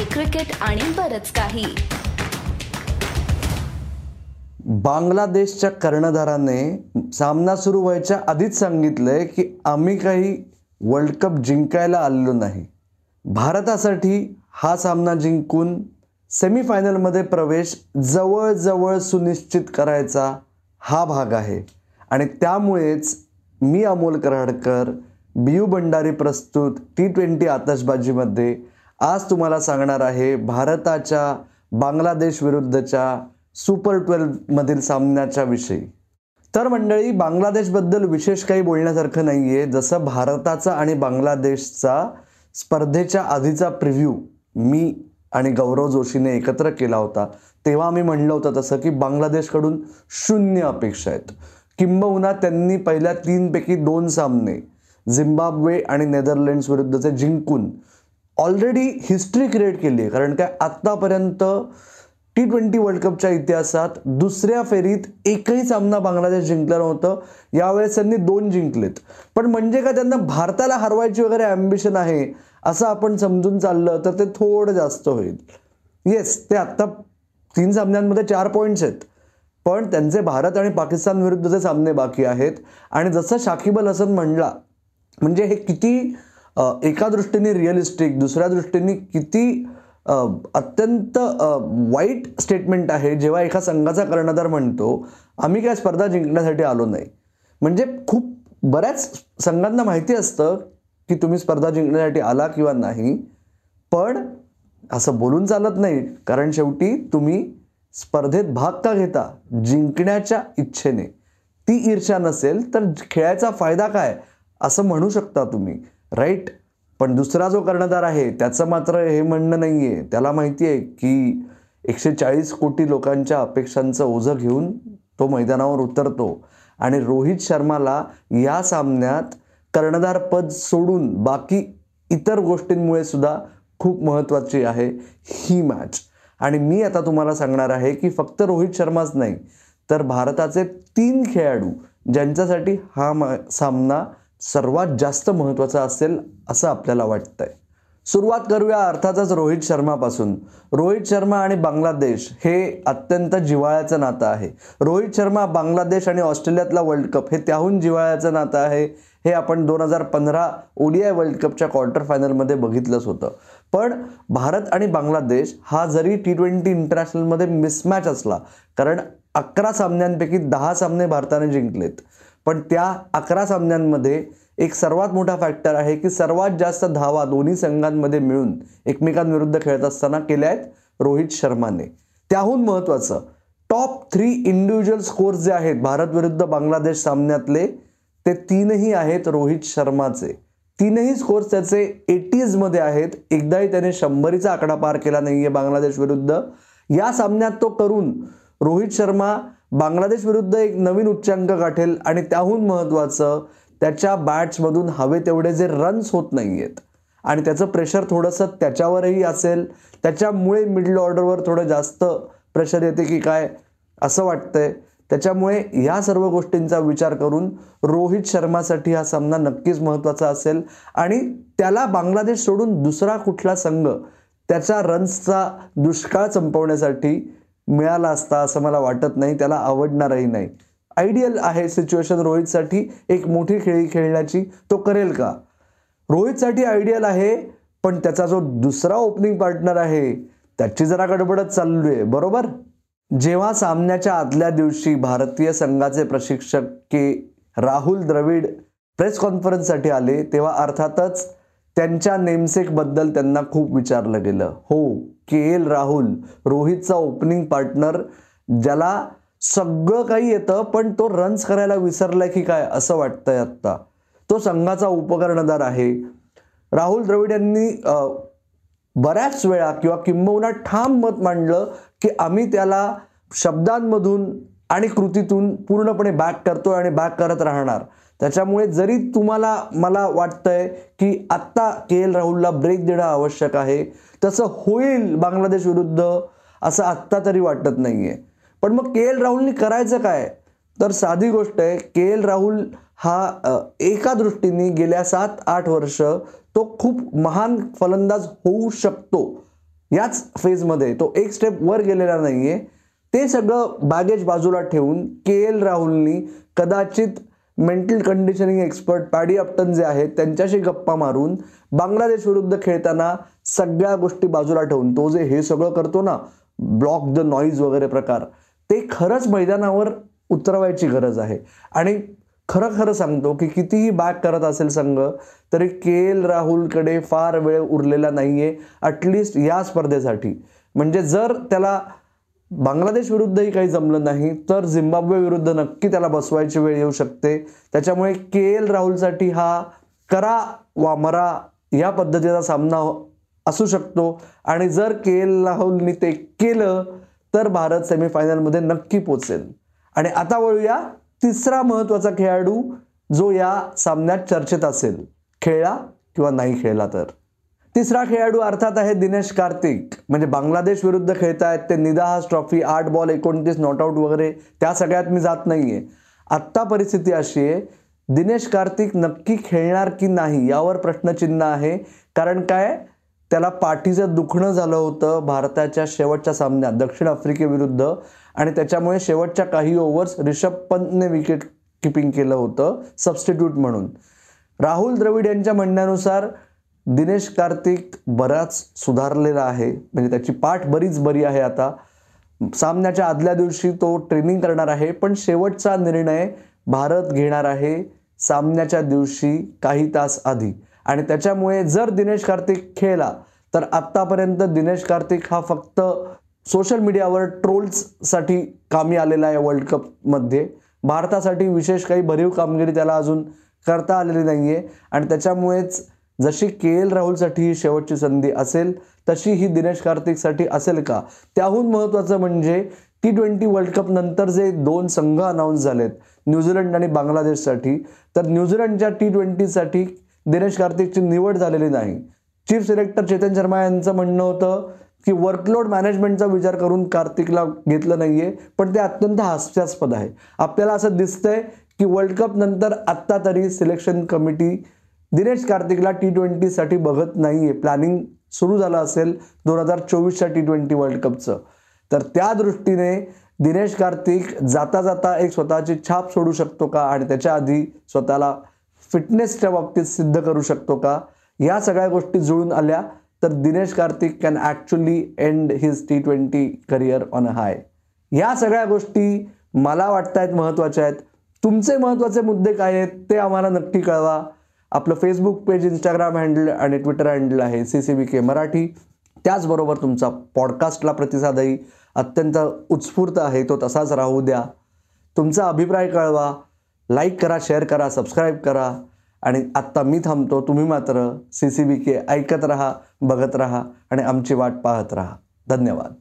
Hockey cricket आणि बरच काही. बांगलादेशच्या कर्णधाराने सामना सुरू व्हायच्या आधीच सांगितलंय की आम्ही काही वर्ल्ड कप जिंकायला आलेलो नाही. भारतासाठी हा सामना जिंकून सेमीफायनलमध्ये प्रवेश जवळजवळ सुनिश्चित करायचा हा भाग आहे. आणि त्यामुळेच मी अमोल कराडकर बियू भंडारी प्रस्तुत टी ट्वेंटी आतषबाजीमध्ये आज तुम्हाला सांगणार आहे भारताच्या बांगलादेश विरुद्धच्या सुपर ट्वेल्वमधील सामन्याच्या विषयी. तर मंडळी बांगलादेशबद्दल विशेष काही बोलण्यासारखं नाही आहे जसं भारताचा आणि बांगलादेशचा स्पर्धेच्या आधीचा प्रिव्ह्यू मी आणि गौरव जोशीने एकत्र केला होता तेव्हा आम्ही म्हणलं होतं तसं की बांगलादेशकडून शून्य अपेक्षा आहेत. किंबहुना त्यांनी पहिल्या तीनपैकी दोन सामने झिम्बाब्वे आणि नेदरलँड्स विरुद्धचे जिंकून ऑलरेडी हिस्ट्री क्रिएट केली आहे. कारण काय आत्तापर्यंत टी ट्वेंटी वर्ल्ड कपच्या इतिहासात दुसऱ्या फेरीत एकही सामना बांगलादेश जिंकला नव्हतं. यावेळेस त्यांनी दोन जिंकलेत. पण म्हणजे का त्यांना भारताला हरवायची वगैरे ॲम्बिशन आहे असं आपण समजून चाललं तर ते थोडं जास्त होईल. येस ते आत्ता तीन सामन्यांमध्ये चार पॉईंट्स आहेत. पण त्यांचे भारत आणि पाकिस्तान विरुद्धचे सामने बाकी आहेत. आणि जसं शाकिब अल हसन म्हणला म्हणजे हे किती एका दृष्टीने रिअलिस्टिक दुसऱ्या दृष्टीने किती अत्यंत वाईट स्टेटमेंट आहे. जेव्हा एका संघाचा कर्णधार म्हणतो आम्ही काय स्पर्धा जिंकण्यासाठी आलो नाही. म्हणजे खूप बऱ्याच संघांना माहिती असतं की तुम्ही स्पर्धा जिंकण्यासाठी आला किंवा नाही. पण असं बोलून चालत नाही. कारण शेवटी तुम्ही स्पर्धेत भाग का घेता? जिंकण्याच्या इच्छेने. ती ईर्षा नसेल तर खेळायचा फायदा काय? असं म्हणू शकता तुम्ही. राईट? पण दुसरा जो कर्णधार आहे त्याचं मात्र हे म्हणणं नाही आहे त्याला माहिती आहे की एकशे चाळीस कोटी लोकांच्या अपेक्षांचं ओझं घेऊन तो मैदानावर उतरतो. आणि रोहित शर्माला या सामन्यात कर्णधार पद सोडून बाकी इतर गोष्टींमुळे सुद्धा खूप महत्त्वाची आहे ही मॅच आणि मी आता तुम्हाला सांगणार आहे की फक्त रोहित शर्माच नाही तर भारताचे तीन खेळाडू ज्यांच्यासाठी हा मा सामना सर्वात जास्त महत्त्वाचा असेल असं आपल्याला वाटतंय. सुरुवात करूया अर्थातच रोहित शर्मापासून. रोहित शर्मा आणि बांगलादेश हे अत्यंत जिव्हाळ्याचं नातं आहे. रोहित शर्मा बांगलादेश आणि ऑस्ट्रेलियातला वर्ल्ड कप हे त्याहून जिव्हाळ्याचं नातं आहे हे आपण दोन हजार पंधरा ओडीआय वर्ल्ड कपच्या क्वार्टर फायनलमध्ये बघितलंच होतं. पण भारत आणि बांगलादेश हा जरी टी ट्वेंटी इंटरनॅशनलमध्ये मिसमॅच असला कारण अकरा सामन्यांपैकी दहा सामने भारताने जिंकलेत. पण त्या अकरा सामन्यांमध्ये एक सर्वात मोठा फॅक्टर आहे की सर्वात जास्त धावा दोन्ही संघांमध्ये मिळून एकमेकांविरुद्ध खेळत असताना केल्या आहेत रोहित शर्माने. त्याहून महत्त्वाचं टॉप थ्री इंडिव्हिज्युअल स्कोर्स जे आहेत भारत विरुद्ध बांगलादेश सामन्यातले ते तीनही आहेत रोहित शर्माचे. तीनही स्कोर्स त्याचे एटीजमध्ये आहेत. एकदाही त्याने शंभरीचा आकडा पार केला नाही आहे बांगलादेश विरुद्ध. या सामन्यात तो करून रोहित शर्मा बांगलादेश विरुद्ध एक नवीन उच्चांक गाठेल आणि त्याहून महत्त्वाचं त्याच्या बॅट्समधून हवे तेवढे जे रन्स होत नाही आहेत आणि त्याचं प्रेशर थोडंसं त्याच्यावरही असेल त्याच्यामुळे मिडल ऑर्डरवर थोडं जास्त प्रेशर येते की काय असं वाटतंय. त्याच्यामुळे या सर्व गोष्टींचा विचार करून रोहित शर्मासाठी हा सामना नक्कीच महत्त्वाचा असेल. आणि त्याला बांगलादेश सोडून दुसरा कुठला संघ त्याच्या रन्सचा दुष्काळ संपवण्यासाठी मिळाला असता असं मला वाटत नाही त्याला आवडणारही नाही. आयडियल आहे सिच्युएशन रोहितसाठी एक मोठी खेळी खेळण्याची. तो करेल का? रोहितसाठी आयडियल आहे पण त्याचा जो दुसरा ओपनिंग पार्टनर आहे त्याची जरा गडबडच चालू आहे बरोबर? जेव्हा सामन्याच्या आदल्या दिवशी भारतीय संघाचे प्रशिक्षक के. राहुल द्रविड प्रेस कॉन्फरन्ससाठी आले तेव्हा अर्थातच त्यांच्या नेमसेकबद्दल त्यांना खूप विचारलं गेलं. हो के एल राहुल रोहितचा ओपनिंग पार्टनर ज्याला सगळं काही येतं पण तो रन्स करायला विसरलाय की काय असं वाटतंय आत्ता. तो संघाचा उपकर्णधार आहे. राहुल द्रविड यांनी बऱ्याच वेळा किंवा किंबहुना ठाम मत मांडलं की आम्ही त्याला शब्दांमधून आणि कृतीतून पूर्णपणे बॅक करतो आणि बॅक करत राहणार. त्याच्यामुळे जरी तुम्हाला मला वाटतंय की आत्ता के एल राहुलला ब्रेक देणं आवश्यक आहे. तसं होईल बांगलादेश विरुद्ध असं आत्ता तरी वाटत नाही आहे पण मग के एल राहुलनी करायचं काय? तर साधी गोष्ट आहे के एल राहुल हा एका दृष्टीने गेल्या सात आठ वर्ष तो खूप महान फलंदाज होऊ शकतो याच फेजमध्ये तो एक स्टेप वर गेलेला आहे ते सगळं बॅगेज बाजूला ठेवून के एल राहुलनी कदाचित mental conditioning expert Paddy Upton जे आहेत त्यांच्याशी गप्पा मारून बांगलादेश विरुद्ध खेळताना सगळ्या गोष्टी बाजूला ठेवून तो जे हे सगळं करतो ना ब्लॉक द नॉईज वगैरे प्रकार ते खरंच मैदानावर उतरवायची गरज आहे. आणि खरं खरं सांगतो की कितीही बॅक करत असेल संघ तरी के एल राहुलकडे फार वेळ उरलेला नाही आहे ॲटलिस्ट या स्पर्धेसाठी. म्हणजे जर त्याला बांगलादेश विरुद्धही काही जमलं नाही तर झिम्बाब्वे विरुद्ध नक्की त्याला बसवायची वेळ येऊ शकते. त्याच्यामुळे के एल राहुलसाठी हा करा वा मरा या पद्धतीचा सामना हो- असू शकतो. आणि जर के एल राहुलनी ते केलं तर भारत सेमीफायनलमध्ये नक्की पोचेल. आणि आता वळूया तिसरा महत्त्वाचा खेळाडू जो या सामन्यात चर्चेत असेल. खेळला किंवा नाही खेळला तर? तिसरा खेळाडू अर्थात आहे दिनेश कार्तिक. म्हणजे बांगलादेश विरुद्ध खेळतायत ते निदाहास ट्रॉफी आठ बॉल एकोणतीस नॉटआउट वगैरे त्या सगळ्यात मी जात नाहीये. आत्ता परिस्थिती अशी आहे दिनेश कार्तिक नक्की खेळणार की नाही यावर प्रश्नचिन्ह आहे. कारण काय? त्याला पाठीचं दुखणं झालं होतं भारताच्या शेवटच्या सामन्यात दक्षिण आफ्रिकेविरुद्ध आणि त्याच्यामुळे शेवटच्या काही ओव्हर्स रिषभ पंतने विकेट किपिंग केलं होतं सबस्टिट्यूट म्हणून. राहुल द्रविड यांच्या म्हणण्यानुसार दिनेश कार्तिक बराच सुधारलेला आहे. म्हणजे त्याची पाठ बरीच बरी आहे आता. सामन्याच्या आदल्या दिवशी तो ट्रेनिंग करणार आहे पण शेवटचा निर्णय भारत घेणार आहे सामन्याच्या दिवशी काही तास आधी. आणि त्याच्यामुळे जर दिनेश कार्तिक खेळला तर आत्तापर्यंत दिनेश कार्तिक हा फक्त सोशल मीडियावर ट्रोल्ससाठी कामी आलेला आहे वर्ल्ड कपमध्ये भारतासाठी विशेष काही भरीव कामगिरी त्याला अजून करता आलेली नाही आहे आणि त्याच्यामुळेच जशी के एल राहुलसाठी ही शेवटची संधी असेल तशी ही दिनेश कार्तिकसाठी असेल का? त्याहून महत्त्वाचं म्हणजे टी ट्वेंटी वर्ल्ड कप नंतर जे दोन संघ अनाऊन्स झालेत न्यूझीलंड आणि बांगलादेशसाठी तर न्यूझीलंडच्या टी ट्वेंटीसाठी दिनेश कार्तिकची निवड झालेली नाही. चीफ सिलेक्टर चेतन शर्मा यांचं म्हणणं होतं की वर्कलोड मॅनेजमेंटचा विचार करून कार्तिकला घेतलं नाहीये पण ते अत्यंत हास्यास्पद आहे. आपल्याला असं दिसतंय की वर्ल्ड कप नंतर आत्ता तरी सिलेक्शन कमिटी दिनेश कार्तिकला टी ट्वेंटीसाठी बघत नाहीये. प्लॅनिंग सुरू झालं असेल दोन हजार चोवीसच्या टी ट्वेंटी वर्ल्ड कपचं तर त्या दृष्टीने दिनेश कार्तिक जाता जाता एक स्वतःची छाप सोडू शकतो का? आणि त्याच्या आधी स्वतःला फिटनेसच्या बाबतीत सिद्ध करू शकतो का? या सगळ्या गोष्टी जुळून आल्या तर Dinesh Karthik can actually end his T twenty career on high या सगळ्या गोष्टी मला वाटतायत महत्त्वाच्या आहेत. तुमचे महत्त्वाचे मुद्दे काय आहेत ते आम्हाला नक्की कळवा. आपलं फेसबुक पेज इंस्टाग्राम हँडल आणि ट्विटर हँडल आहे C C B K Marathi. त्याचबरोबर तुमचा पॉडकास्टला प्रतिसादही अत्यंत उत्स्फूर्त आहे तो तसाच राहू द्या. तुमचा अभिप्राय कळवा लाईक करा शेअर करा सबस्क्राईब करा. आणि आत्ता मी थांबतो तुम्ही मात्र सी सी बी के ऐकत राहा बघत राहा आणि आमची वाट पाहत राहा. धन्यवाद.